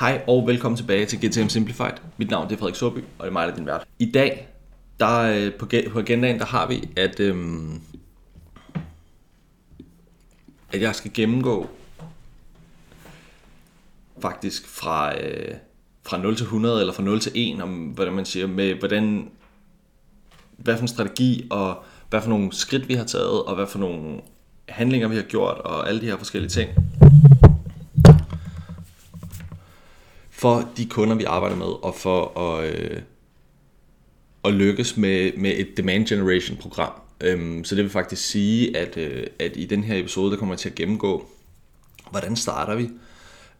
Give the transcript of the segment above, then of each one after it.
Hej og velkommen tilbage til GTM Simplified. Mit navn er Frederik Sorby, og det er mig, der er din vært. I dag, der, øh, på, på agendaen, der har vi, at, øhm, at jeg skal gennemgå faktisk fra, øh, fra 0 til 100, eller fra 0 til 1, om hvordan man siger, med hvordan, hvad for en strategi, og hvad for nogle skridt vi har taget, og hvad for nogle handlinger vi har gjort, og alle de her forskellige ting. For de kunder, vi arbejder med, og for at, øh, at lykkes med, med et demand generation program. Øhm, så det vil faktisk sige, at, øh, at i den her episode, der kommer jeg til at gennemgå, hvordan starter vi?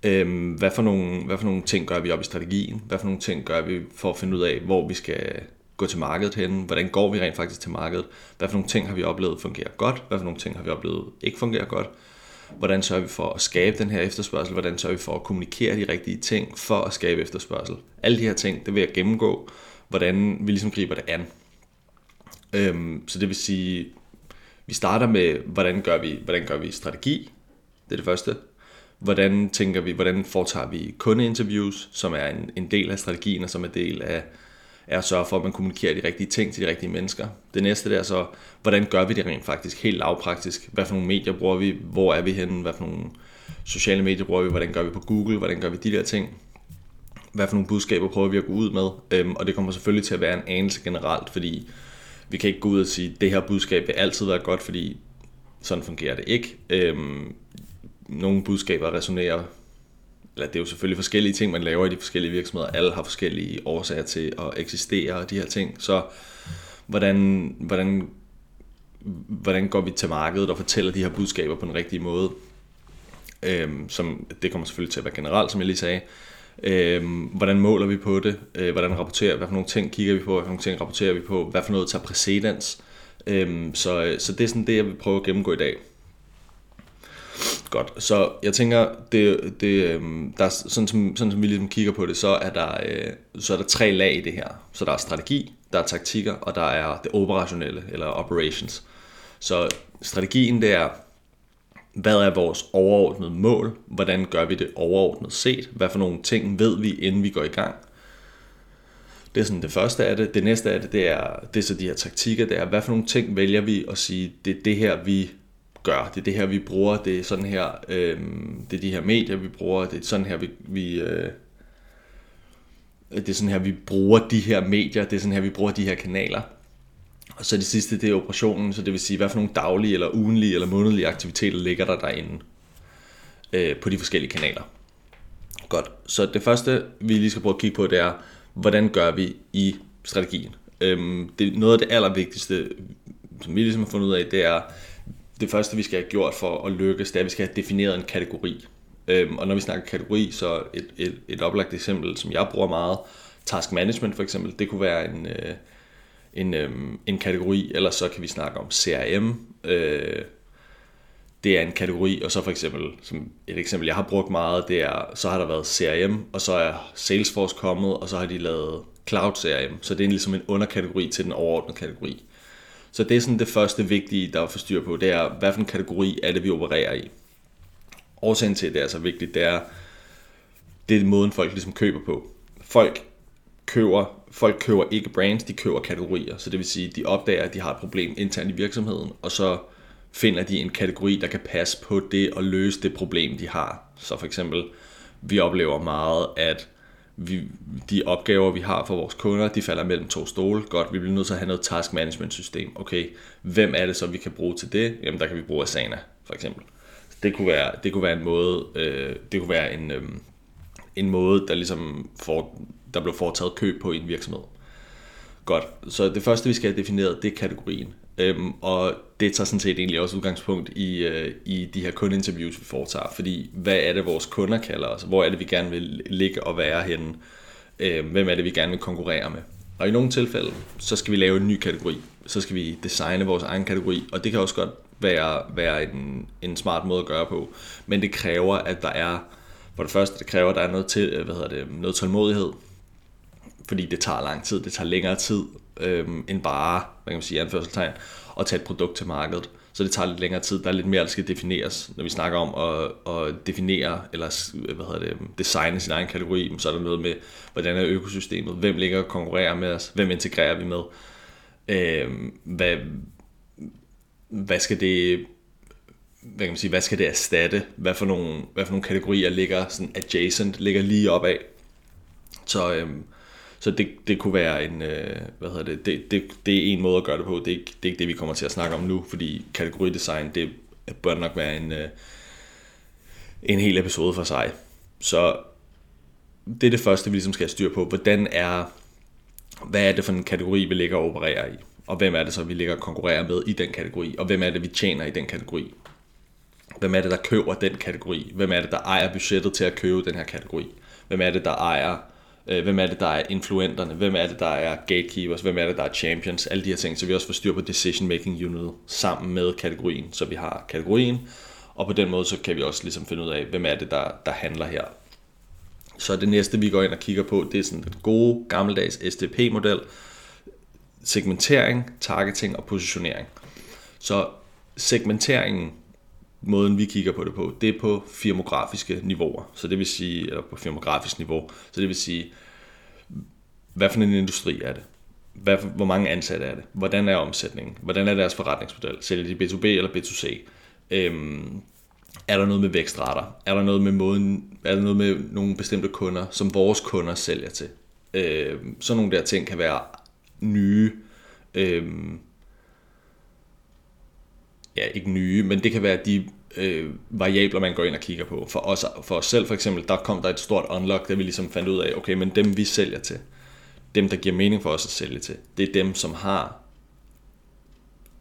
Øhm, hvad, for nogle, hvad for nogle ting gør vi op i strategien? Hvad for nogle ting gør vi for at finde ud af, hvor vi skal gå til markedet hen? Hvordan går vi rent faktisk til markedet? Hvad for nogle ting har vi oplevet fungerer godt? Hvad for nogle ting har vi oplevet ikke fungerer godt? Hvordan sørger vi for at skabe den her efterspørgsel? Hvordan sørger vi for at kommunikere de rigtige ting for at skabe efterspørgsel? Alle de her ting, det vil jeg gennemgå, hvordan vi ligesom griber det an. Øhm, så det vil sige, vi starter med, hvordan gør vi, hvordan gør vi strategi? Det er det første. Hvordan tænker vi, hvordan foretager vi kundeinterviews, som er en, en del af strategien, og som er del af, er at sørge for, at man kommunikerer de rigtige ting til de rigtige mennesker. Det næste der er så, hvordan gør vi det rent faktisk, helt lavpraktisk? Hvad for nogle medier bruger vi? Hvor er vi henne? Hvad for nogle sociale medier bruger vi? Hvordan gør vi på Google? Hvordan gør vi de der ting? Hvad for nogle budskaber prøver vi at gå ud med? Øhm, og det kommer selvfølgelig til at være en anelse generelt, fordi vi kan ikke gå ud og sige, at det her budskab vil altid være godt, fordi sådan fungerer det ikke. Øhm, nogle budskaber resonerer eller det er jo selvfølgelig forskellige ting, man laver i de forskellige virksomheder. Alle har forskellige årsager til at eksistere og de her ting. Så hvordan, hvordan, hvordan går vi til markedet og fortæller de her budskaber på den rigtige måde? Øhm, som, det kommer selvfølgelig til at være generelt, som jeg lige sagde. Øhm, hvordan måler vi på det? Øh, hvordan rapporterer Hvad for nogle ting kigger vi på? Hvad for nogle ting rapporterer vi på? Hvad for noget tager præcedens? Øhm, så, så det er sådan det, jeg vil prøve at gennemgå i dag. Godt, så jeg tænker, det, det, øhm, der er, sådan, som, sådan som vi ligesom kigger på det, så er, der, øh, så er der tre lag i det her. Så der er strategi, der er taktikker, og der er det operationelle, eller operations. Så strategien, det er, hvad er vores overordnede mål? Hvordan gør vi det overordnet set? Hvad for nogle ting ved vi, inden vi går i gang? Det er sådan det første af det. Det næste af det, det er, det er så de her taktikker, det er, hvad for nogle ting vælger vi at sige, det er det her, vi gør. Det er det her, vi bruger. Det er sådan her, øh, det er de her medier, vi bruger. Det er sådan her, vi, vi øh, det er sådan her, vi bruger de her medier. Det er sådan her, vi bruger de her kanaler. Og så det sidste, det er operationen, så det vil sige, hvad for nogle daglige, eller ugenlige, eller månedlige aktiviteter ligger der derinde øh, på de forskellige kanaler. Godt, så det første, vi lige skal prøve at kigge på, det er, hvordan gør vi i strategien? Øhm, det, noget af det allervigtigste, som vi ligesom har fundet ud af, det er, det første, vi skal have gjort for at lykkes, det er, at vi skal have defineret en kategori. Øhm, og når vi snakker kategori, så et, et, et oplagt eksempel, som jeg bruger meget, task management for eksempel, det kunne være en, øh, en, øh, en kategori, eller så kan vi snakke om CRM, øh, det er en kategori, og så for eksempel, som et eksempel, jeg har brugt meget, det er, så har der været CRM, og så er Salesforce kommet, og så har de lavet Cloud CRM, så det er ligesom en underkategori til den overordnede kategori. Så det er sådan det første vigtige, der er for styr på, det er, hvad for en kategori er det, vi opererer i. Årsagen til, at det er så vigtigt, det er, det er måden, folk ligesom køber på. Folk køber, folk køber ikke brands, de køber kategorier. Så det vil sige, de opdager, at de har et problem internt i virksomheden, og så finder de en kategori, der kan passe på det og løse det problem, de har. Så for eksempel, vi oplever meget, at vi, de opgaver, vi har for vores kunder, de falder mellem to stole. Godt, vi bliver nødt til at have noget task management system. Okay, hvem er det så, vi kan bruge til det? Jamen, der kan vi bruge Asana, for eksempel. Det kunne være, det kunne være en måde, øh, det kunne være en, øh, en måde, der ligesom får, der blev foretaget køb på i en virksomhed. Godt, så det første, vi skal have defineret, det er kategorien. Øhm, og det tager sådan set egentlig også udgangspunkt i, øh, i de her kundeinterviews, vi foretager. Fordi hvad er det, vores kunder kalder os? Hvor er det, vi gerne vil ligge og være henne? Øh, hvem er det, vi gerne vil konkurrere med? Og i nogle tilfælde, så skal vi lave en ny kategori. Så skal vi designe vores egen kategori. Og det kan også godt være, være en, en smart måde at gøre på. Men det kræver, at der er, for det første, det kræver, at der er noget, til, øh, hvad hedder det, noget tålmodighed. Fordi det tager lang tid, det tager længere tid øhm, end bare, hvad kan man sige, anførselstegn, at tage et produkt til markedet. så det tager lidt længere tid. Der er lidt mere, der skal defineres. Når vi snakker om at, at definere eller hvad hedder det, designe sin egen kategori, så er der noget med, hvordan er økosystemet, hvem ligger og konkurrerer med os, hvem integrerer vi med, øh, hvad, hvad skal det hvad kan man sige, hvad skal det erstatte? Hvad for nogle, hvad for nogle kategorier ligger sådan adjacent, ligger lige op af? Så, øhm, så det, det kunne være en, øh, hvad hedder det, det, det, det er en måde at gøre det på. Det er, ikke, det er ikke det, vi kommer til at snakke om nu, fordi kategoridesign, det bør nok være en, øh, en hel episode for sig. Så det er det første, vi ligesom skal have styr på. Hvordan er, hvad er det for en kategori, vi ligger og opererer i? Og hvem er det så, vi ligger og konkurrerer med i den kategori? Og hvem er det, vi tjener i den kategori? Hvem er det, der køber den kategori? Hvem er det, der ejer budgettet til at købe den her kategori? Hvem er det, der ejer øh, Øh, hvem er det, der er influenterne, hvem er det, der er gatekeepers, hvem er det, der er champions, alle de her ting, så vi også får styr på decision making unit sammen med kategorien, så vi har kategorien, og på den måde, så kan vi også ligesom finde ud af, hvem er det, der, der handler her. Så det næste, vi går ind og kigger på, det er sådan den gode, gammeldags SDP-model, segmentering, targeting og positionering. Så segmenteringen måden vi kigger på det på, det er på firmografiske niveauer. Så det vil sige, eller på firmografisk niveau, så det vil sige, hvad for en industri er det? Hvad, hvor mange ansatte er det? Hvordan er omsætningen? Hvordan er deres forretningsmodel? Sælger de B2B eller B2C? Øhm, er der noget med vækstrater? Er der noget med måden, er der noget med nogle bestemte kunder, som vores kunder sælger til? Øhm, sådan nogle der ting kan være nye øhm, ja, ikke nye, men det kan være de øh, variabler, man går ind og kigger på. For os, for os selv for eksempel, der kom der et stort unlock, der vi ligesom fandt ud af, okay, men dem vi sælger til, dem der giver mening for os at sælge til, det er dem, som har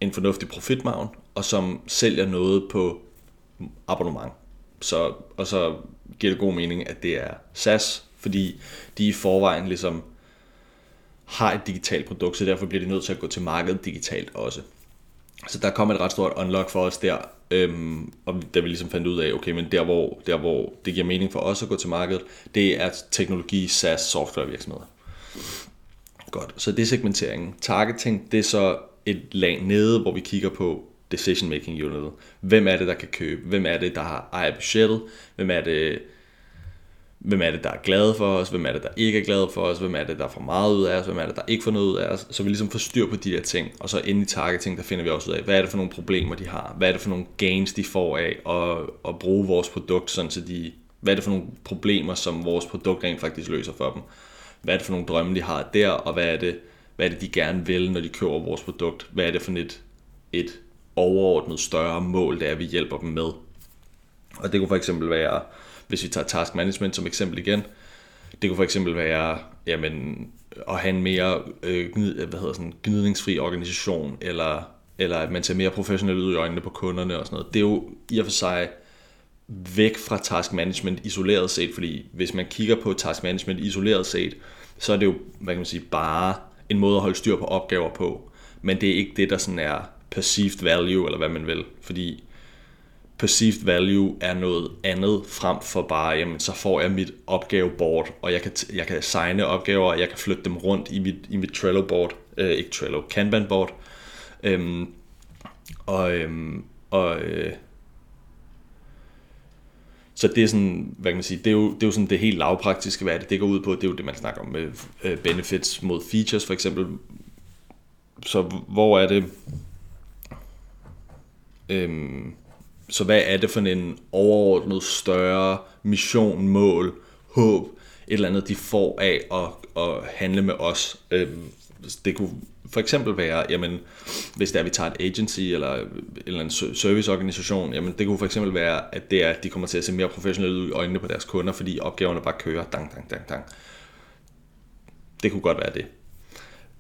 en fornuftig profitmargin, og som sælger noget på abonnement. Så, og så giver det god mening, at det er SaaS, fordi de i forvejen ligesom har et digitalt produkt, så derfor bliver de nødt til at gå til markedet digitalt også. Så der kom et ret stort unlock for os der, øhm, og da vi ligesom fandt ud af, okay, men der hvor, der hvor det giver mening for os at gå til markedet, det er teknologi, SaaS, software virksomheder. Godt, så det er segmenteringen. Targeting, det er så et lag nede, hvor vi kigger på decision making unit. Hvem er det, der kan købe? Hvem er det, der har ejer budgettet? Hvem er det, hvem er det, der er glade for os, hvem er det, der ikke er glade for os, hvem er det, der får meget ud af os, hvem er det, der ikke får noget ud af os, så vi ligesom får styr på de der ting, og så inde i targeting, der finder vi også ud af, hvad er det for nogle problemer, de har, hvad er det for nogle gains, de får af at, at bruge vores produkt, sådan så de, hvad er det for nogle problemer, som vores produkt rent faktisk løser for dem, hvad er det for nogle drømme, de har der, og hvad er det, hvad er det, de gerne vil, når de køber vores produkt, hvad er det for et, et overordnet større mål, det er, vi hjælper dem med. Og det kunne for eksempel være, hvis vi tager task management som eksempel igen, det kunne for eksempel være jamen, at have en mere øh, gnid, øh, hvad hedder sådan, gnidningsfri organisation, eller, eller at man ser mere professionelt ud i øjnene på kunderne og sådan noget. Det er jo i og for sig væk fra task management isoleret set, fordi hvis man kigger på task management isoleret set, så er det jo, hvad kan man sige, bare en måde at holde styr på opgaver på. Men det er ikke det, der sådan er perceived value, eller hvad man vil. Fordi perceived value er noget andet frem for bare, jamen så får jeg mit opgaveboard, og jeg kan, jeg kan signe opgaver, og jeg kan flytte dem rundt i mit, i mit Trello board, øh, ikke Trello, Kanban board. Øhm, og øhm, og øh, så det er sådan, hvad kan man sige, det er jo, det er jo sådan det helt lavpraktiske, hvad det, det går ud på, det er jo det, man snakker om med øh, benefits mod features, for eksempel. Så hvor er det, øhm, så hvad er det for en overordnet større mission, mål, håb, et eller andet, de får af at, at handle med os? Øh, det kunne for eksempel være, jamen, hvis det er, at vi tager et agency eller en eller anden serviceorganisation, jamen, det kunne for eksempel være, at det er, at de kommer til at se mere professionelle ud i øjnene på deres kunder, fordi opgaverne bare kører, dang, dang, dang, dang. Det kunne godt være det.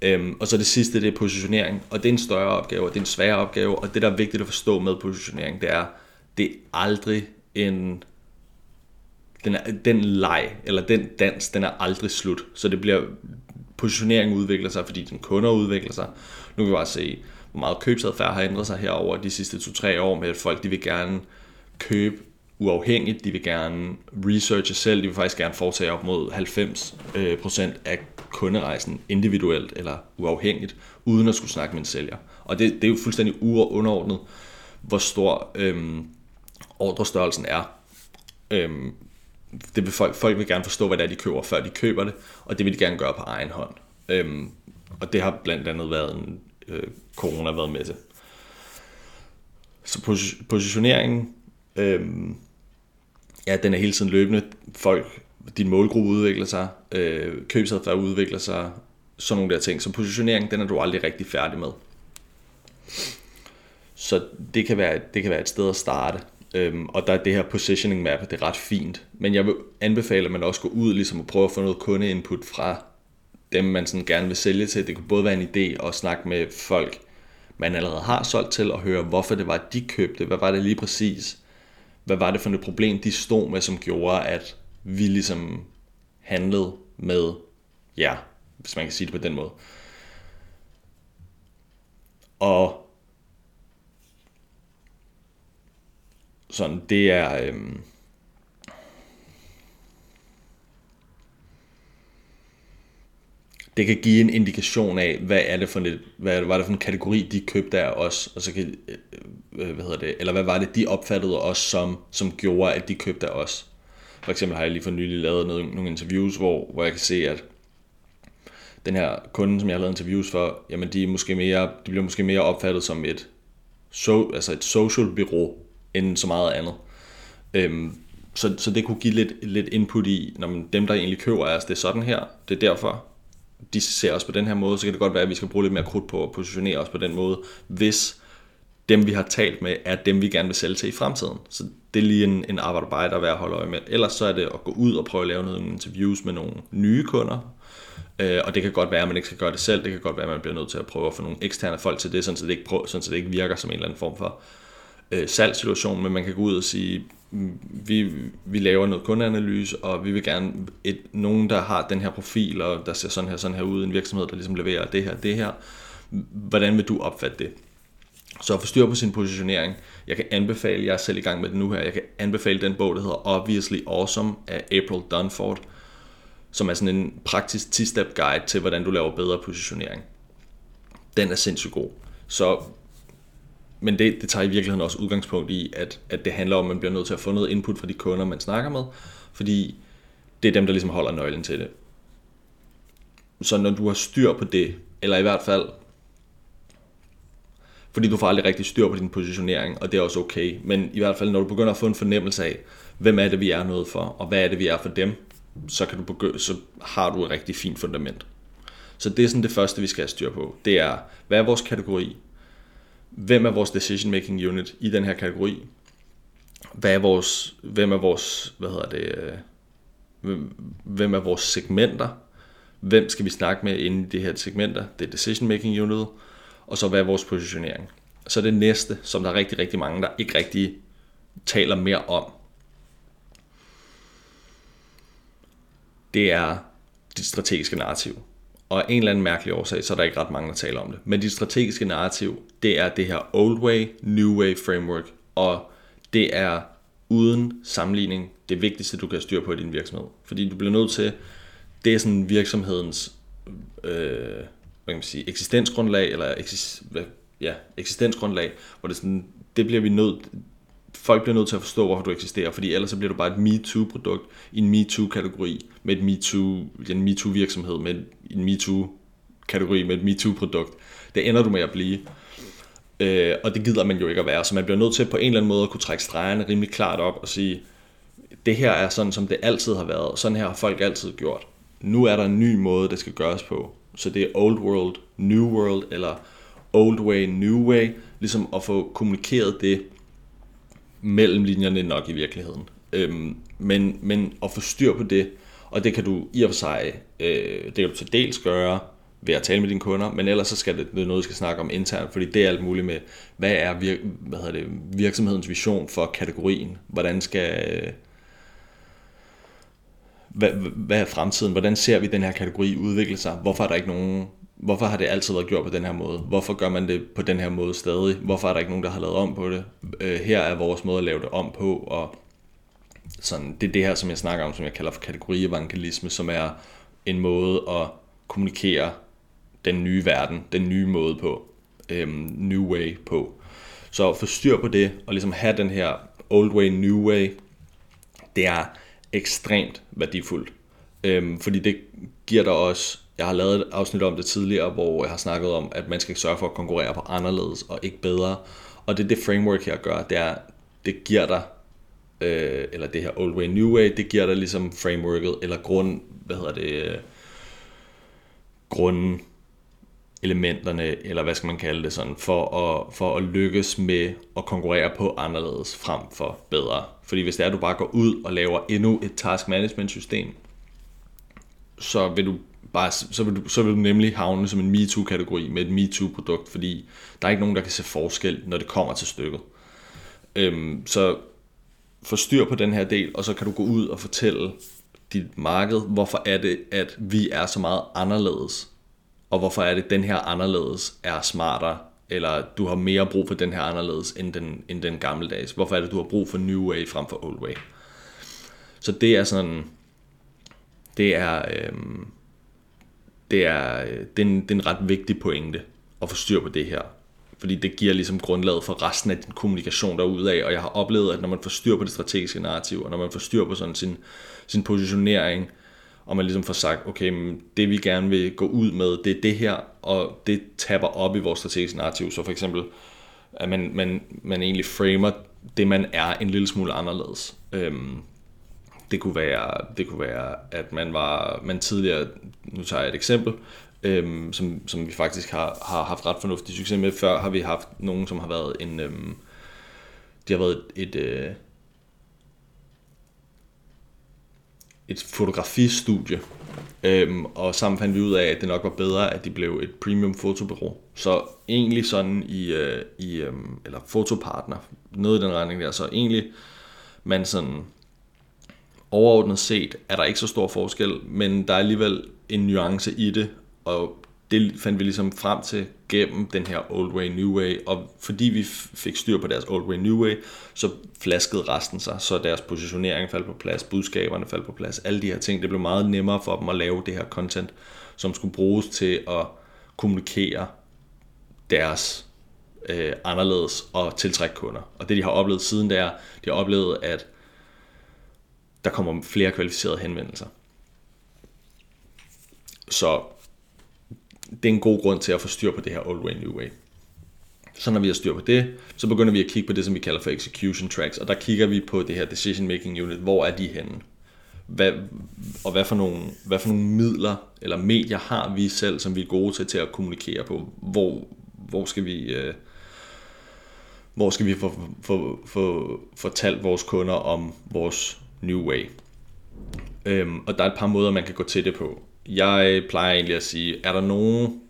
Øhm, og så det sidste, det er positionering, og det er en større opgave, og det er en sværere opgave, og det, der er vigtigt at forstå med positionering, det er, det er aldrig en den, er, den leg, eller den dans, den er aldrig slut. Så det bliver, positioneringen udvikler sig, fordi den kunder udvikler sig. Nu kan vi bare se, hvor meget købsadfærd har ændret sig herover de sidste 2-3 år med, at folk de vil gerne købe uafhængigt, de vil gerne researche selv, de vil faktisk gerne foretage op mod 90% øh, af kunderejsen individuelt eller uafhængigt, uden at skulle snakke med en sælger. Og det, det er jo fuldstændig underordnet hvor stor øhm, ordrestørrelsen er. Øhm, det vil folk, folk vil gerne forstå, hvad det er, de køber, før de køber det, og det vil de gerne gøre på egen hånd. Øhm, og det har blandt andet været en øh, corona været med til. Så positioneringen, øhm, ja, den er hele tiden løbende. Folk, din målgruppe udvikler sig, øh, købsadfærd udvikler sig, sådan nogle der ting. Så positionering, den er du aldrig rigtig færdig med. Så det kan være, det kan være et sted at starte. Øhm, og der er det her positioning map, det er ret fint. Men jeg vil anbefale, at man også går ud ligesom og prøve at få noget kundeinput fra dem, man sådan gerne vil sælge til. Det kunne både være en idé at snakke med folk, man allerede har solgt til, og høre, hvorfor det var, de købte. Hvad var det lige præcis? Hvad var det for et problem, de stod med, som gjorde, at vi ligesom handlet med jer, hvis man kan sige det på den måde. Og sådan, det er... Øhm, det kan give en indikation af, hvad er det for en, hvad var det for en kategori, de købte af os, og så kan, øh, øh, hvad hedder det, eller hvad var det, de opfattede os som, som gjorde, at de købte af os. For eksempel har jeg lige for nylig lavet noget, nogle interviews, hvor, hvor jeg kan se, at den her kunde, som jeg har lavet interviews for, jamen de, er måske mere, de bliver måske mere opfattet som et, so, altså et social bureau, end så meget andet. Øhm, så, så det kunne give lidt, lidt input i, når man, dem, der egentlig køber os, det er sådan her, det er derfor, de ser os på den her måde, så kan det godt være, at vi skal bruge lidt mere krudt på at positionere os på den måde, hvis dem, vi har talt med, er dem, vi gerne vil sælge til i fremtiden. Så det er lige en, en arbejde, at være at holde øje med. Ellers så er det at gå ud og prøve at lave nogle interviews med nogle nye kunder, Øh, og det kan godt være, at man ikke skal gøre det selv. Det kan godt være, at man bliver nødt til at prøve at få nogle eksterne folk til det, sådan så det ikke, prøver, sådan så det ikke virker som en eller anden form for øh, salgssituation, men man kan gå ud og sige, mm, vi, vi laver noget kundeanalyse, og vi vil gerne et, nogen, der har den her profil, og der ser sådan her, sådan her ud, en virksomhed, der ligesom leverer det her, det her. Hvordan vil du opfatte det? Så at få styr på sin positionering. Jeg kan anbefale, jeg er selv i gang med det nu her, jeg kan anbefale den bog, der hedder Obviously Awesome af April Dunford, som er sådan en praktisk 10-step guide til, hvordan du laver bedre positionering. Den er sindssygt god. Så, men det, det tager i virkeligheden også udgangspunkt i, at, at det handler om, at man bliver nødt til at få noget input fra de kunder, man snakker med, fordi det er dem, der ligesom holder nøglen til det. Så når du har styr på det, eller i hvert fald, fordi du får aldrig rigtig styr på din positionering, og det er også okay, men i hvert fald når du begynder at få en fornemmelse af, hvem er det, vi er noget for, og hvad er det, vi er for dem, så, kan du begynde, så har du et rigtig fint fundament. Så det er sådan det første, vi skal have styr på. Det er, hvad er vores kategori? Hvem er vores decision making unit i den her kategori? Hvad er vores, hvem er vores, hvad hedder det, øh, hvem er vores segmenter? Hvem skal vi snakke med inde i det her segmenter? Det er decision making unit. Og så hvad er vores positionering? Så det næste, som der er rigtig, rigtig mange, der ikke rigtig taler mere om, det er dit strategiske narrativ. Og af en eller anden mærkelig årsag, så er der ikke ret mange, der taler om det. Men dit strategiske narrativ, det er det her old way, new way framework. Og det er uden sammenligning det vigtigste, du kan styre på i din virksomhed. Fordi du bliver nødt til, det er sådan virksomhedens øh, hvad kan man sige, eksistensgrundlag, eller eksist, ja, eksistensgrundlag, hvor det, sådan, det bliver vi nødt, folk bliver nødt til at forstå, hvorfor du eksisterer, fordi ellers så bliver du bare et MeToo-produkt i en MeToo-kategori med et MeToo, en MeToo-virksomhed med en MeToo-kategori med et MeToo-produkt. Det ender du med at blive. Øh, og det gider man jo ikke at være, så man bliver nødt til på en eller anden måde at kunne trække stregerne rimelig klart op og sige, det her er sådan, som det altid har været, sådan her har folk altid gjort. Nu er der en ny måde, det skal gøres på. Så det er old world, new world, eller old way, new way, ligesom at få kommunikeret det mellem linjerne nok i virkeligheden. Øhm, men, men at få styr på det, og det kan du i og for sig, øh, det kan du til dels gøre ved at tale med dine kunder, men ellers så skal det, det er noget, du skal snakke om internt, fordi det er alt muligt med, hvad er vir, hvad hedder det, virksomhedens vision for kategorien? Hvordan skal, øh, hvad, hvad er fremtiden? Hvordan ser vi den her kategori udvikle sig? Hvorfor er der ikke nogen hvorfor har det altid været gjort på den her måde? Hvorfor gør man det på den her måde stadig? Hvorfor er der ikke nogen, der har lavet om på det? Øh, her er vores måde at lave det om på, og sådan, det er det her, som jeg snakker om, som jeg kalder for kategorievangelisme, som er en måde at kommunikere den nye verden, den nye måde på, øhm, new way på. Så at få styr på det, og ligesom have den her old way, new way, det er ekstremt værdifuldt. Øhm, fordi det giver dig også, jeg har lavet et afsnit om det tidligere, hvor jeg har snakket om, at man skal sørge for at konkurrere på anderledes og ikke bedre. Og det det framework her gør, det er, det giver dig, øh, eller det her old way, new way, det giver dig ligesom frameworket, eller grund, hvad hedder det, øh, grunden, elementerne, eller hvad skal man kalde det sådan, for at, for at lykkes med at konkurrere på anderledes frem for bedre. Fordi hvis det er, at du bare går ud og laver endnu et task management system, så vil du bare, så vil du, så vil du nemlig havne som en MeToo-kategori med et MeToo-produkt, fordi der er ikke nogen, der kan se forskel, når det kommer til stykket. Øhm, så få styr på den her del, og så kan du gå ud og fortælle dit marked, hvorfor er det, at vi er så meget anderledes, og hvorfor er det, at den her anderledes er smartere, eller du har mere brug for den her anderledes end den, end den gammeldags. Hvorfor er det, du har brug for new way frem for old way. Så det er sådan, det er, øhm, det er, det er, en, det er en ret vigtig pointe at få styr på det her. Fordi det giver ligesom grundlaget for resten af din kommunikation derudaf, og jeg har oplevet, at når man får styr på det strategiske narrativ, og når man får styr på sådan sin, sin positionering, og man ligesom får sagt, okay, men det vi gerne vil gå ud med, det er det her, og det tapper op i vores strategiske narrativ. Så for eksempel, at man, man, man egentlig framer det, man er en lille smule anderledes. Øhm, det kunne være, det kunne være at man var man tidligere, nu tager jeg et eksempel, øhm, som, som vi faktisk har, har haft ret fornuftig succes med. Før har vi haft nogen, som har været en, øhm, de har været et, et, øh, et fotografistudie, øhm, og sammen fandt vi ud af, at det nok var bedre, at de blev et premium fotobureau. Så egentlig sådan i, øh, i øh, eller fotopartner, noget i den retning der, så egentlig man sådan overordnet set er der ikke så stor forskel, men der er alligevel en nuance i det, og det fandt vi ligesom frem til gennem den her old way, new way, og fordi vi fik styr på deres old way, new way, så flaskede resten sig, så deres positionering faldt på plads, budskaberne faldt på plads, alle de her ting, det blev meget nemmere for dem at lave det her content, som skulle bruges til at kommunikere deres øh, anderledes og tiltrække kunder. Og det de har oplevet siden, det er, de har oplevet, at der kommer flere kvalificerede henvendelser. Så det er en god grund til at få styr på det her old way, new way. Så når vi har styr på det, så begynder vi at kigge på det, som vi kalder for execution tracks, og der kigger vi på det her decision making unit. Hvor er de henne? Hvad, og hvad for, nogle, hvad for nogle midler eller medier har vi selv, som vi er gode til, til at kommunikere på? Hvor, hvor skal vi... Øh, hvor skal vi få, få, få fortalt vores kunder om vores new way? Øhm, og der er et par måder, man kan gå til det på jeg plejer egentlig at sige, er der nogen,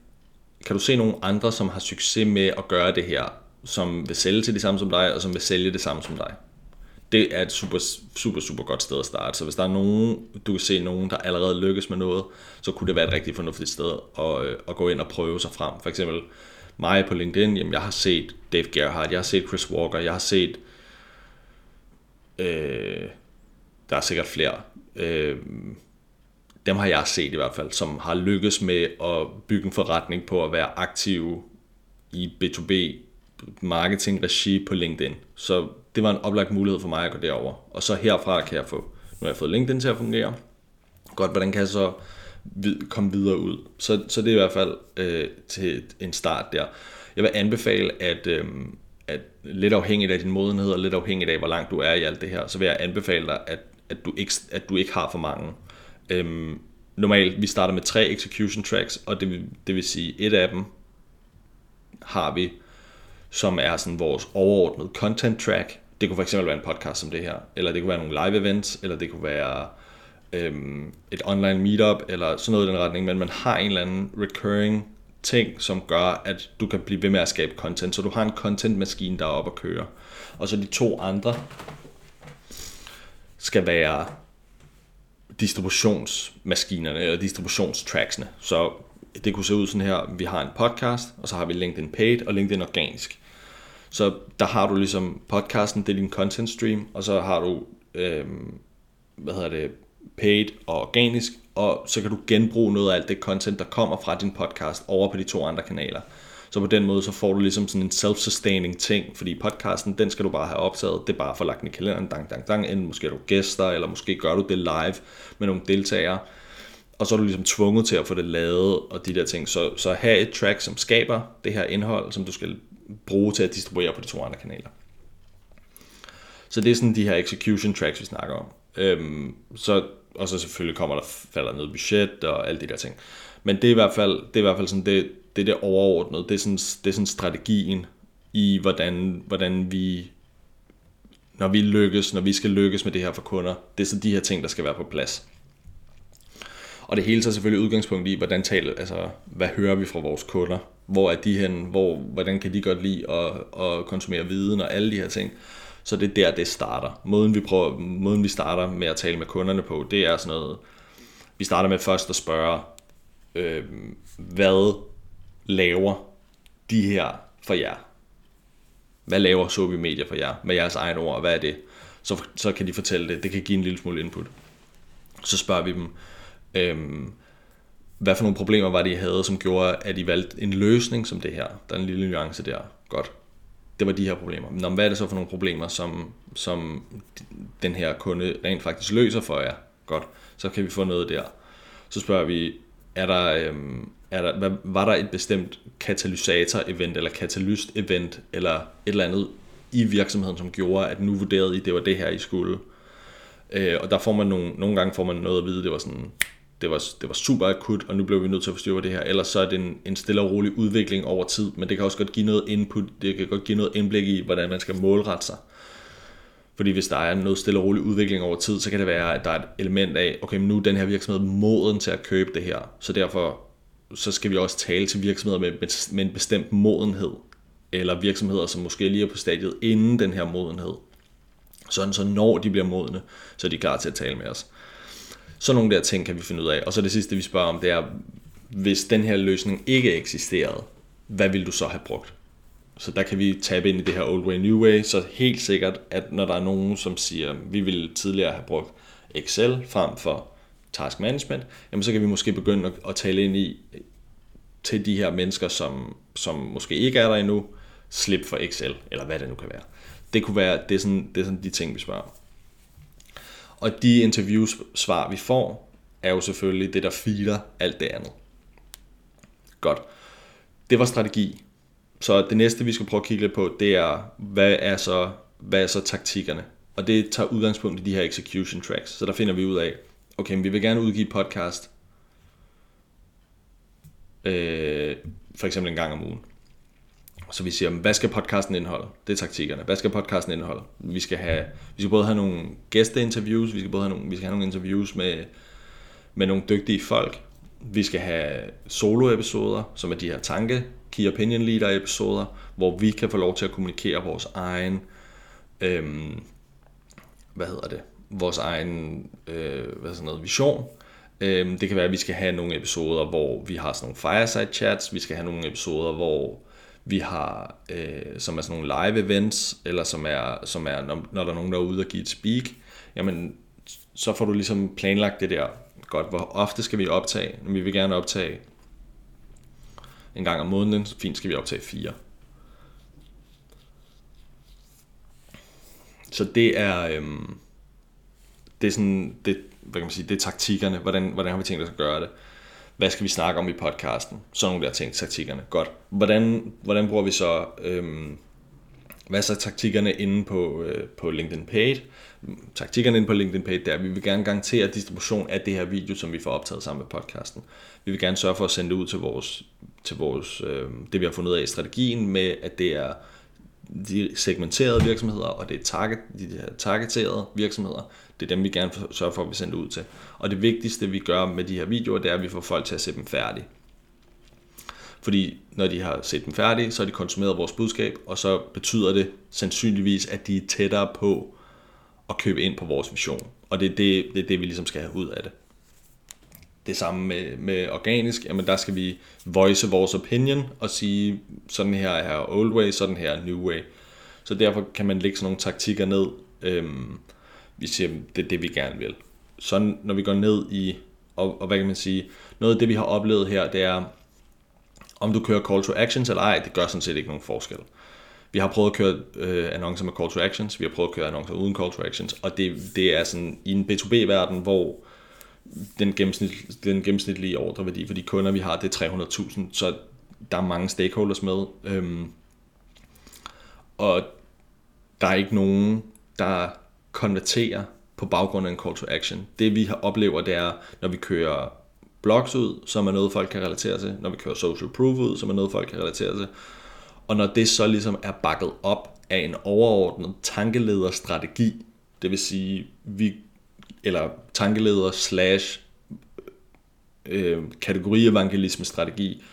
kan du se nogle andre, som har succes med at gøre det her, som vil sælge til det samme som dig, og som vil sælge det samme som dig? Det er et super, super, super godt sted at starte. Så hvis der er nogen, du kan se nogen, der allerede lykkes med noget, så kunne det være et rigtig fornuftigt sted at, øh, at gå ind og prøve sig frem. For eksempel mig på LinkedIn, jamen jeg har set Dave Gerhardt, jeg har set Chris Walker, jeg har set, øh, der er sikkert flere, øh, dem har jeg set i hvert fald, som har lykkes med at bygge en forretning på at være aktive i B2B marketing regi på LinkedIn. Så det var en oplagt mulighed for mig at gå derover. Og så herfra kan jeg få, nu har jeg fået LinkedIn til at fungere. Godt, hvordan kan jeg så komme videre ud? Så, så det er i hvert fald øh, til en start der. Jeg vil anbefale, at, øh, at lidt afhængigt af din modenhed, og lidt afhængigt af, hvor langt du er i alt det her, så vil jeg anbefale dig, at, at, du, ikke, at du ikke har for mange Øhm, normalt, vi starter med tre execution tracks, og det vil, det vil sige, et af dem har vi, som er sådan vores overordnede content track. Det kunne fx være en podcast som det her, eller det kunne være nogle live events, eller det kunne være øhm, et online meetup, eller sådan noget i den retning, men man har en eller anden recurring ting, som gør, at du kan blive ved med at skabe content, så du har en content-maskine, der er oppe at køre. Og så de to andre skal være distributionsmaskinerne eller distributionstracksene. Så det kunne se ud sådan her, vi har en podcast, og så har vi LinkedIn Paid og LinkedIn Organisk. Så der har du ligesom podcasten, det er din content stream, og så har du, øh, hvad hedder det, paid og organisk, og så kan du genbruge noget af alt det content, der kommer fra din podcast over på de to andre kanaler. Så på den måde, så får du ligesom sådan en self-sustaining ting, fordi podcasten, den skal du bare have optaget, det er bare for lagt i kalenderen, dang, dang, dang, enten måske er du gæster, eller måske gør du det live med nogle deltagere, og så er du ligesom tvunget til at få det lavet, og de der ting. Så, så have et track, som skaber det her indhold, som du skal bruge til at distribuere på de to andre kanaler. Så det er sådan de her execution tracks, vi snakker om. Øhm, så, og så selvfølgelig kommer der, falder noget budget og alle de der ting. Men det er i hvert fald, det er i hvert fald sådan, det, det er det overordnede. Det er sådan, det er sådan strategien i, hvordan, hvordan vi, når vi lykkes, når vi skal lykkes med det her for kunder, det er så de her ting, der skal være på plads. Og det hele så selvfølgelig udgangspunkt i, hvordan taler, altså, hvad hører vi fra vores kunder? Hvor er de hen? Hvor, hvordan kan de godt lide at, at konsumere viden og alle de her ting? Så det er der, det starter. Måden vi, prøver, måden vi starter med at tale med kunderne på, det er sådan noget, vi starter med først at spørge, øh, hvad laver de her for jer? Hvad laver Sobi Media for jer? Med jeres egne ord, hvad er det? Så, så kan de fortælle det. Det kan give en lille smule input. Så spørger vi dem, øhm, hvad for nogle problemer var det, I havde, som gjorde, at I valgte en løsning som det her? Der er en lille nuance der. Godt det var de her problemer. Men hvad er det så for nogle problemer, som, som den her kunde rent faktisk løser for jer? Godt, så kan vi få noget der. Så spørger vi, er der, øhm, er der, hvad, var der et bestemt katalysator-event, eller katalyst-event, eller et eller andet i virksomheden, som gjorde, at nu vurderede I, det var det her, I skulle? Øh, og der får man nogle, nogle gange får man noget at vide, det var sådan, det var, det var super akut, og nu blev vi nødt til at forstyrre det her. Ellers så er det en, en stille og rolig udvikling over tid, men det kan også godt give noget input, det kan godt give noget indblik i, hvordan man skal målrette sig. Fordi hvis der er noget stille og rolig udvikling over tid, så kan det være, at der er et element af, okay, men nu er den her virksomhed moden til at købe det her, så derfor så skal vi også tale til virksomheder med, med en bestemt modenhed, eller virksomheder, som måske lige er på stadiet inden den her modenhed. Sådan så når de bliver modne, så er de klar til at tale med os. Så nogle der ting kan vi finde ud af. Og så det sidste, vi spørger om, det er, hvis den her løsning ikke eksisterede, hvad vil du så have brugt? Så der kan vi tabe ind i det her old way, new way, så helt sikkert, at når der er nogen, som siger, vi ville tidligere have brugt Excel frem for task management, jamen så kan vi måske begynde at, tale ind i til de her mennesker, som, som måske ikke er der endnu, slip for Excel, eller hvad det nu kan være. Det kunne være, det er sådan, det er sådan de ting, vi spørger om. Og de interviewsvar, vi får, er jo selvfølgelig det, der feeder alt det andet. Godt. Det var strategi. Så det næste, vi skal prøve at kigge lidt på, det er, hvad er så, hvad er så taktikkerne? Og det tager udgangspunkt i de her execution tracks. Så der finder vi ud af, okay, vi vil gerne udgive podcast, øh, for eksempel en gang om ugen. Så vi siger, hvad skal podcasten indeholde? Det er taktikkerne. Hvad skal podcasten indeholde? Vi skal, have, vi skal både have nogle gæsteinterviews, vi skal både have nogle, vi skal have nogle interviews med, med nogle dygtige folk. Vi skal have solo-episoder, som er de her tanke, key opinion leader episoder, hvor vi kan få lov til at kommunikere vores egen, øhm, hvad hedder det, vores egen øh, hvad sådan noget, vision. Øhm, det kan være, at vi skal have nogle episoder, hvor vi har sådan nogle fireside chats, vi skal have nogle episoder, hvor vi har, øh, som er sådan nogle live events, eller som er, som er når, når der er nogen, der er ude og give et speak, jamen, så får du ligesom planlagt det der. Godt, hvor ofte skal vi optage? Vi vil gerne optage en gang om måneden, så fint skal vi optage fire. Så det er, øhm, det er sådan, det, hvad kan man sige, det er taktikkerne, hvordan, hvordan har vi tænkt os at gøre det hvad skal vi snakke om i podcasten? Sådan nogle der ting, taktikkerne. Godt. Hvordan, hvordan bruger vi så, øhm, hvad er så taktikkerne inde på, øh, på LinkedIn Paid? Taktikkerne inde på LinkedIn Paid, det er, at vi vil gerne garantere distribution af det her video, som vi får optaget sammen med podcasten. Vi vil gerne sørge for at sende det ud til vores, til vores øh, det vi har fundet ud af i strategien med, at det er de segmenterede virksomheder, og det er target, de her targeterede virksomheder, det er dem, vi gerne sørger for, at vi sender ud til. Og det vigtigste, vi gør med de her videoer, det er, at vi får folk til at se dem færdige. Fordi når de har set dem færdige, så har de konsumeret vores budskab, og så betyder det sandsynligvis, at de er tættere på at købe ind på vores vision. Og det er det, det, er det vi ligesom skal have ud af det. Det samme med, med organisk, jamen der skal vi voice vores opinion og sige, sådan her er old way, sådan her er new way. Så derfor kan man lægge sådan nogle taktikker ned, øhm, vi siger, det er det, vi gerne vil. Så når vi går ned i, og, og hvad kan man sige, noget af det, vi har oplevet her, det er, Om du kører call to actions eller ej, det gør sådan set ikke nogen forskel. Vi har prøvet at køre øh, annoncer med call to actions, vi har prøvet at køre annoncer uden call to actions, og det, det er sådan i en B2B-verden, hvor den, gennemsnit, den gennemsnitlige ordreværdi for de kunder, vi har, det er 300.000, så der er mange stakeholders med. Øhm, og der er ikke nogen, der konverterer på baggrund af en call to action. Det vi har oplever, det er, når vi kører blogs ud, som er noget, folk kan relatere til, når vi kører social proof ud, som er noget, folk kan relatere til, og når det så ligesom er bakket op af en overordnet tankelederstrategi, det vil sige, vi, eller tankeleder slash øh, kategorievangelisme strategi,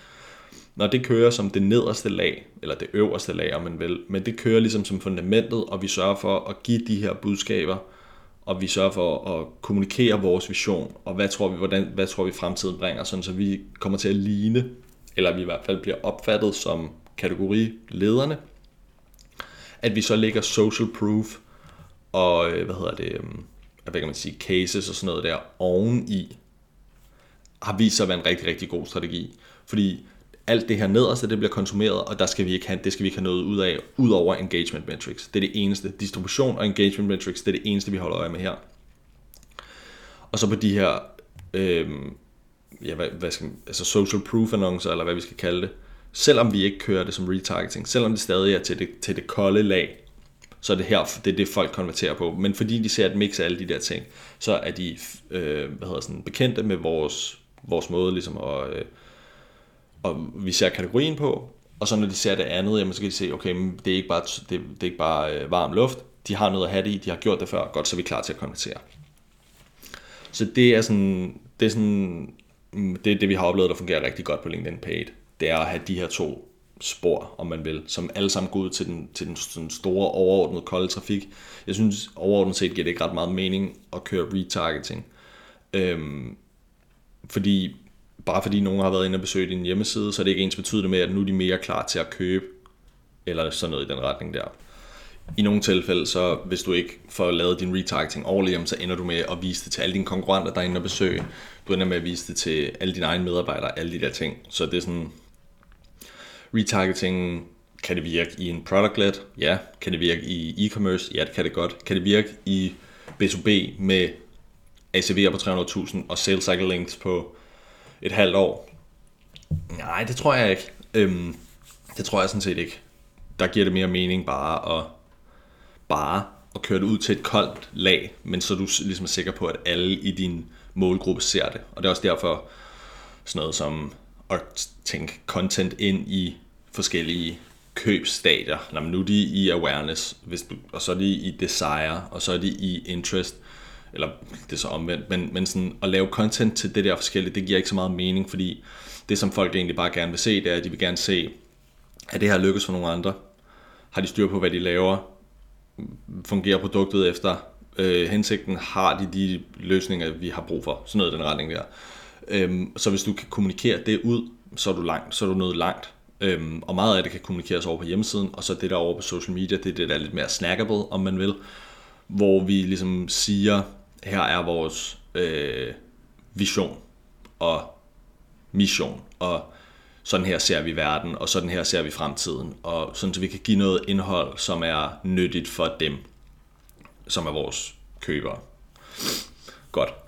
når det kører som det nederste lag, eller det øverste lag, om man vil, men det kører ligesom som fundamentet, og vi sørger for at give de her budskaber, og vi sørger for at kommunikere vores vision, og hvad tror vi, hvordan, hvad tror vi fremtiden bringer, sådan så vi kommer til at ligne, eller vi i hvert fald bliver opfattet som kategorilederne, at vi så lægger social proof og, øh, hvad hedder det, øhm, hvad kan man sige, cases og sådan noget der oveni, har vist sig at være en rigtig, rigtig god strategi. Fordi alt det her nederste, det bliver konsumeret, og der skal vi ikke have, det skal vi ikke have noget ud af, ud over engagement metrics. Det er det eneste. Distribution og engagement metrics, det er det eneste, vi holder øje med her. Og så på de her, øh, ja, hvad, hvad skal, altså social proof annoncer, eller hvad vi skal kalde det, selvom vi ikke kører det som retargeting, selvom det stadig er til det, til det kolde lag, så er det her, det er det folk konverterer på. Men fordi de ser et mix af alle de der ting, så er de øh, hvad hedder sådan, bekendte med vores, vores måde ligesom at, øh, og vi ser kategorien på, og så når de ser det andet, jamen, så kan de se, okay, men det er ikke bare, det, det er ikke bare øh, varm luft, de har noget at have det i, de har gjort det før, godt, så er vi klar til at konvertere. Så det er sådan, det er sådan, mm, det er det, vi har oplevet, der fungerer rigtig godt på LinkedIn Paid. Det er at have de her to spor, om man vil, som alle sammen går ud til den, til den, den store overordnede kolde trafik. Jeg synes overordnet set giver det ikke ret meget mening at køre retargeting. Øhm, fordi bare fordi nogen har været inde og besøgt din hjemmeside, så er det ikke ens betydende med, at nu er de mere klar til at købe, eller sådan noget i den retning der. I nogle tilfælde, så hvis du ikke får lavet din retargeting ordentligt, så ender du med at vise det til alle dine konkurrenter, der er inde og besøge. Du ender med at vise det til alle dine egne medarbejdere, alle de der ting. Så det er sådan, retargeting, kan det virke i en product-led? Ja. Kan det virke i e-commerce? Ja, det kan det godt. Kan det virke i B2B med ACV'er på 300.000 og sales cycle lengths på et halvt år? Nej, det tror jeg ikke. Øhm, det tror jeg sådan set ikke. Der giver det mere mening bare at, bare at køre det ud til et koldt lag, men så er du ligesom sikker på, at alle i din målgruppe ser det. Og det er også derfor sådan noget som at tænke content ind i forskellige købsstadier. Nå, men nu er de i awareness, hvis du, og så er de i desire, og så er de i interest, eller det er så omvendt, men, men sådan, at lave content til det der forskellige, det giver ikke så meget mening, fordi det som folk egentlig bare gerne vil se, det er, at de vil gerne se, at det her lykkes for nogle andre. Har de styr på, hvad de laver? Fungerer produktet efter øh, hensigten? Har de de løsninger, vi har brug for? Sådan noget i den retning der. Øhm, så hvis du kan kommunikere det ud, så er du langt, så er du nået langt. Øhm, og meget af det kan kommunikeres over på hjemmesiden, og så det der over på social media, det er det, der er lidt mere snackable, om man vil. Hvor vi ligesom siger, her er vores øh, vision og mission, og sådan her ser vi verden, og sådan her ser vi fremtiden, og sådan så vi kan give noget indhold, som er nyttigt for dem, som er vores købere. Godt.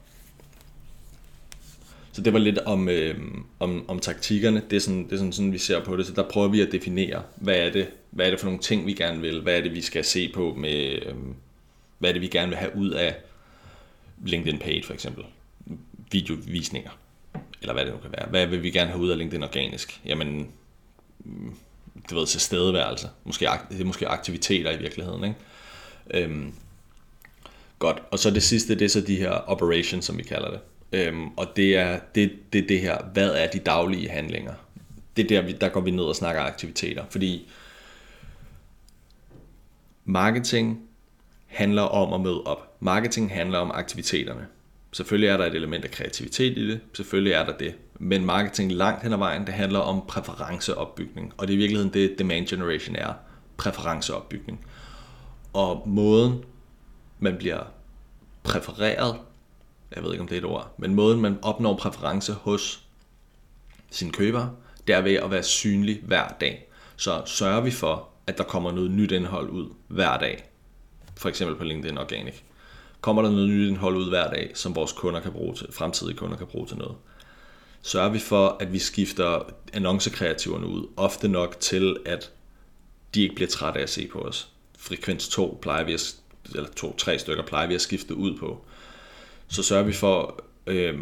Så det var lidt om, øh, om, om taktikkerne. Det er, sådan, det er sådan, sådan, vi ser på det. Så der prøver vi at definere, hvad er det, hvad er det for nogle ting, vi gerne vil? Hvad er det, vi skal se på med, øh, hvad er det, vi gerne vil have ud af LinkedIn page for eksempel? Videovisninger, eller hvad det nu kan være. Hvad vil vi gerne have ud af LinkedIn organisk? Jamen, det ved, til stedeværelse. Måske, det er måske aktiviteter i virkeligheden, ikke? Øhm, godt, og så det sidste, det er så de her operations, som vi kalder det. Øhm, og det er det, det, det her, hvad er de daglige handlinger? Det er der, vi, der går vi ned og snakker aktiviteter, fordi marketing handler om at møde op. Marketing handler om aktiviteterne. Selvfølgelig er der et element af kreativitet i det, selvfølgelig er der det. Men marketing langt hen ad vejen, det handler om præferenceopbygning. Og det er i virkeligheden det, demand generation er. Præferenceopbygning. Og måden, man bliver præfereret jeg ved ikke om det er et ord, men måden man opnår præference hos sin køber, det er ved at være synlig hver dag. Så sørger vi for, at der kommer noget nyt indhold ud hver dag. For eksempel på LinkedIn Organic. Kommer der noget nyt indhold ud hver dag, som vores kunder kan bruge til, fremtidige kunder kan bruge til noget. Sørger vi for, at vi skifter annoncekreativerne ud, ofte nok til, at de ikke bliver trætte af at se på os. Frekvens 2 plejer vi at, eller to-tre stykker plejer vi at skifte ud på. Så sørger vi for, øh,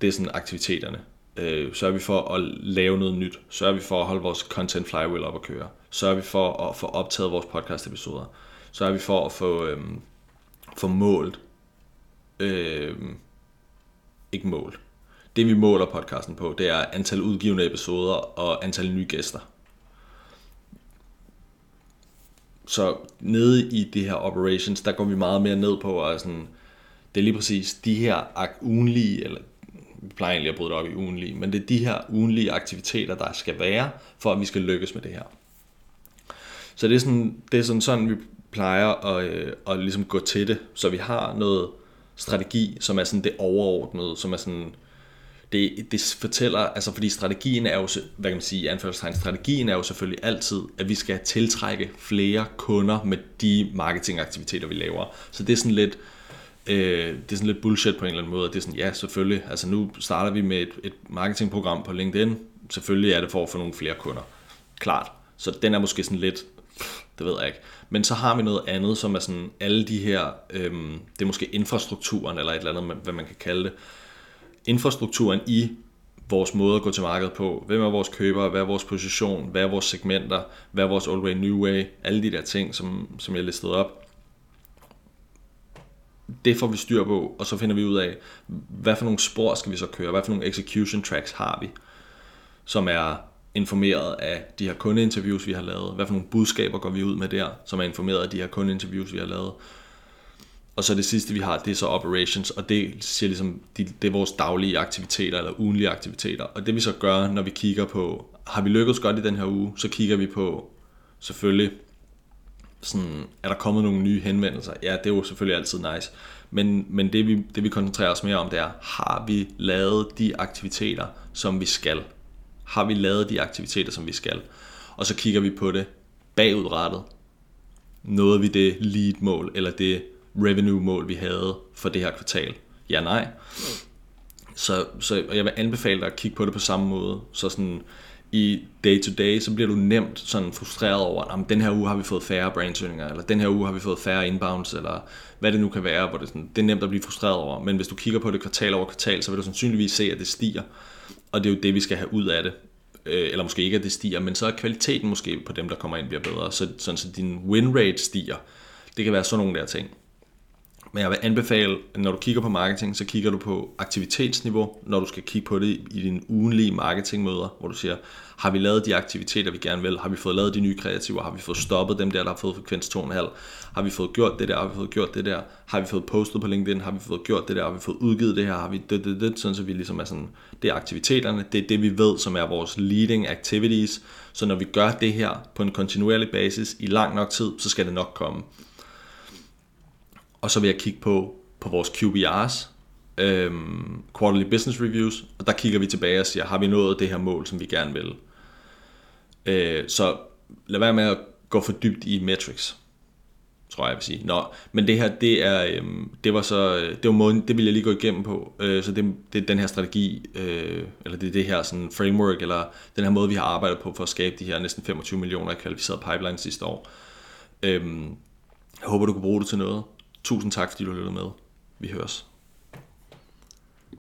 det er sådan aktiviteterne. Øh, sørger vi for at lave noget nyt. Sørger vi for at holde vores content flywheel op at køre. Sørger vi for at få optaget vores podcast episoder. Sørger vi for at få, øh, få målt. Øh, ikke målt. Det vi måler podcasten på, det er antal udgivende episoder og antal nye gæster. Så nede i det her operations, der går vi meget mere ned på, og sådan, det er lige præcis de her ugenlige, eller vi plejer egentlig at bryde det op i ugenlige, men det er de her ugenlige aktiviteter, der skal være, for at vi skal lykkes med det her. Så det er sådan, det er sådan, sådan vi plejer at, øh, at ligesom gå til det, så vi har noget strategi, som er sådan det overordnede, som er sådan, det, det fortæller, altså fordi strategien er jo, hvad kan man sige, anførselstegn, strategien er jo selvfølgelig altid, at vi skal tiltrække flere kunder med de marketingaktiviteter, vi laver. Så det er sådan lidt, øh, det er sådan lidt bullshit på en eller anden måde. Det er sådan, ja, selvfølgelig, altså nu starter vi med et, et marketingprogram på LinkedIn. Selvfølgelig er det for at få nogle flere kunder. Klart. Så den er måske sådan lidt, det ved jeg ikke. Men så har vi noget andet, som er sådan alle de her, øh, det er måske infrastrukturen, eller et eller andet, hvad man kan kalde det. Infrastrukturen i vores måde at gå til markedet på. Hvem er vores købere? Hvad er vores position? Hvad er vores segmenter? Hvad er vores old way, new way? Alle de der ting, som, som jeg listede op det får vi styr på, og så finder vi ud af, hvad for nogle spor skal vi så køre, hvad for nogle execution tracks har vi, som er informeret af de her kundeinterviews, vi har lavet, hvad for nogle budskaber går vi ud med der, som er informeret af de her kundeinterviews, vi har lavet. Og så det sidste, vi har, det er så operations, og det siger ligesom, det er vores daglige aktiviteter, eller ugenlige aktiviteter. Og det vi så gør, når vi kigger på, har vi lykkedes godt i den her uge, så kigger vi på selvfølgelig sådan, er der kommet nogle nye henvendelser? Ja, det er jo selvfølgelig altid nice. Men, men det, vi, det vi koncentrerer os mere om, det er, har vi lavet de aktiviteter, som vi skal? Har vi lavet de aktiviteter, som vi skal? Og så kigger vi på det bagudrettet. Nåede vi det lead-mål, eller det revenue-mål, vi havde for det her kvartal? Ja, nej. Så, så jeg vil anbefale dig at kigge på det på samme måde. Så sådan, i day to day, så bliver du nemt sådan frustreret over, at den her uge har vi fået færre brandsøgninger, eller den her uge har vi fået færre inbounds, eller hvad det nu kan være, hvor det, sådan, det er nemt at blive frustreret over. Men hvis du kigger på det kvartal over kvartal, så vil du sandsynligvis se, at det stiger. Og det er jo det, vi skal have ud af det. Øh, eller måske ikke, at det stiger, men så er kvaliteten måske på dem, der kommer ind, bliver bedre. Så, sådan, så din win rate stiger. Det kan være sådan nogle der ting. Men jeg vil anbefale, at når du kigger på marketing, så kigger du på aktivitetsniveau, når du skal kigge på det i dine ugenlige marketingmøder, hvor du siger, har vi lavet de aktiviteter, vi gerne vil? Har vi fået lavet de nye kreativer? Har vi fået stoppet dem der, der har fået frekvens 2,5? Har vi fået gjort det der? Har vi fået gjort det der? Har vi fået postet på LinkedIn? Har vi fået gjort det der? Har vi fået udgivet det her? Har vi det, det, det? Sådan så vi ligesom er sådan, det er aktiviteterne, det er det vi ved, som er vores leading activities. Så når vi gør det her på en kontinuerlig basis i lang nok tid, så skal det nok komme. Og så vil jeg kigge på, på vores QBRs, øhm, Quarterly Business Reviews, og der kigger vi tilbage og siger, har vi nået det her mål, som vi gerne vil? Øh, så lad være med at gå for dybt i metrics, tror jeg, jeg vil sige. Nå, men det her, det er, øhm, det var så, det var måden, det vil jeg lige gå igennem på. Øh, så det, det er den her strategi, øh, eller det er det her sådan framework, eller den her måde, vi har arbejdet på for at skabe de her næsten 25 millioner kvalificerede pipelines sidste år. Øhm, jeg håber, du kan bruge det til noget. Tusind tak, fordi du lyttede med. Vi høres.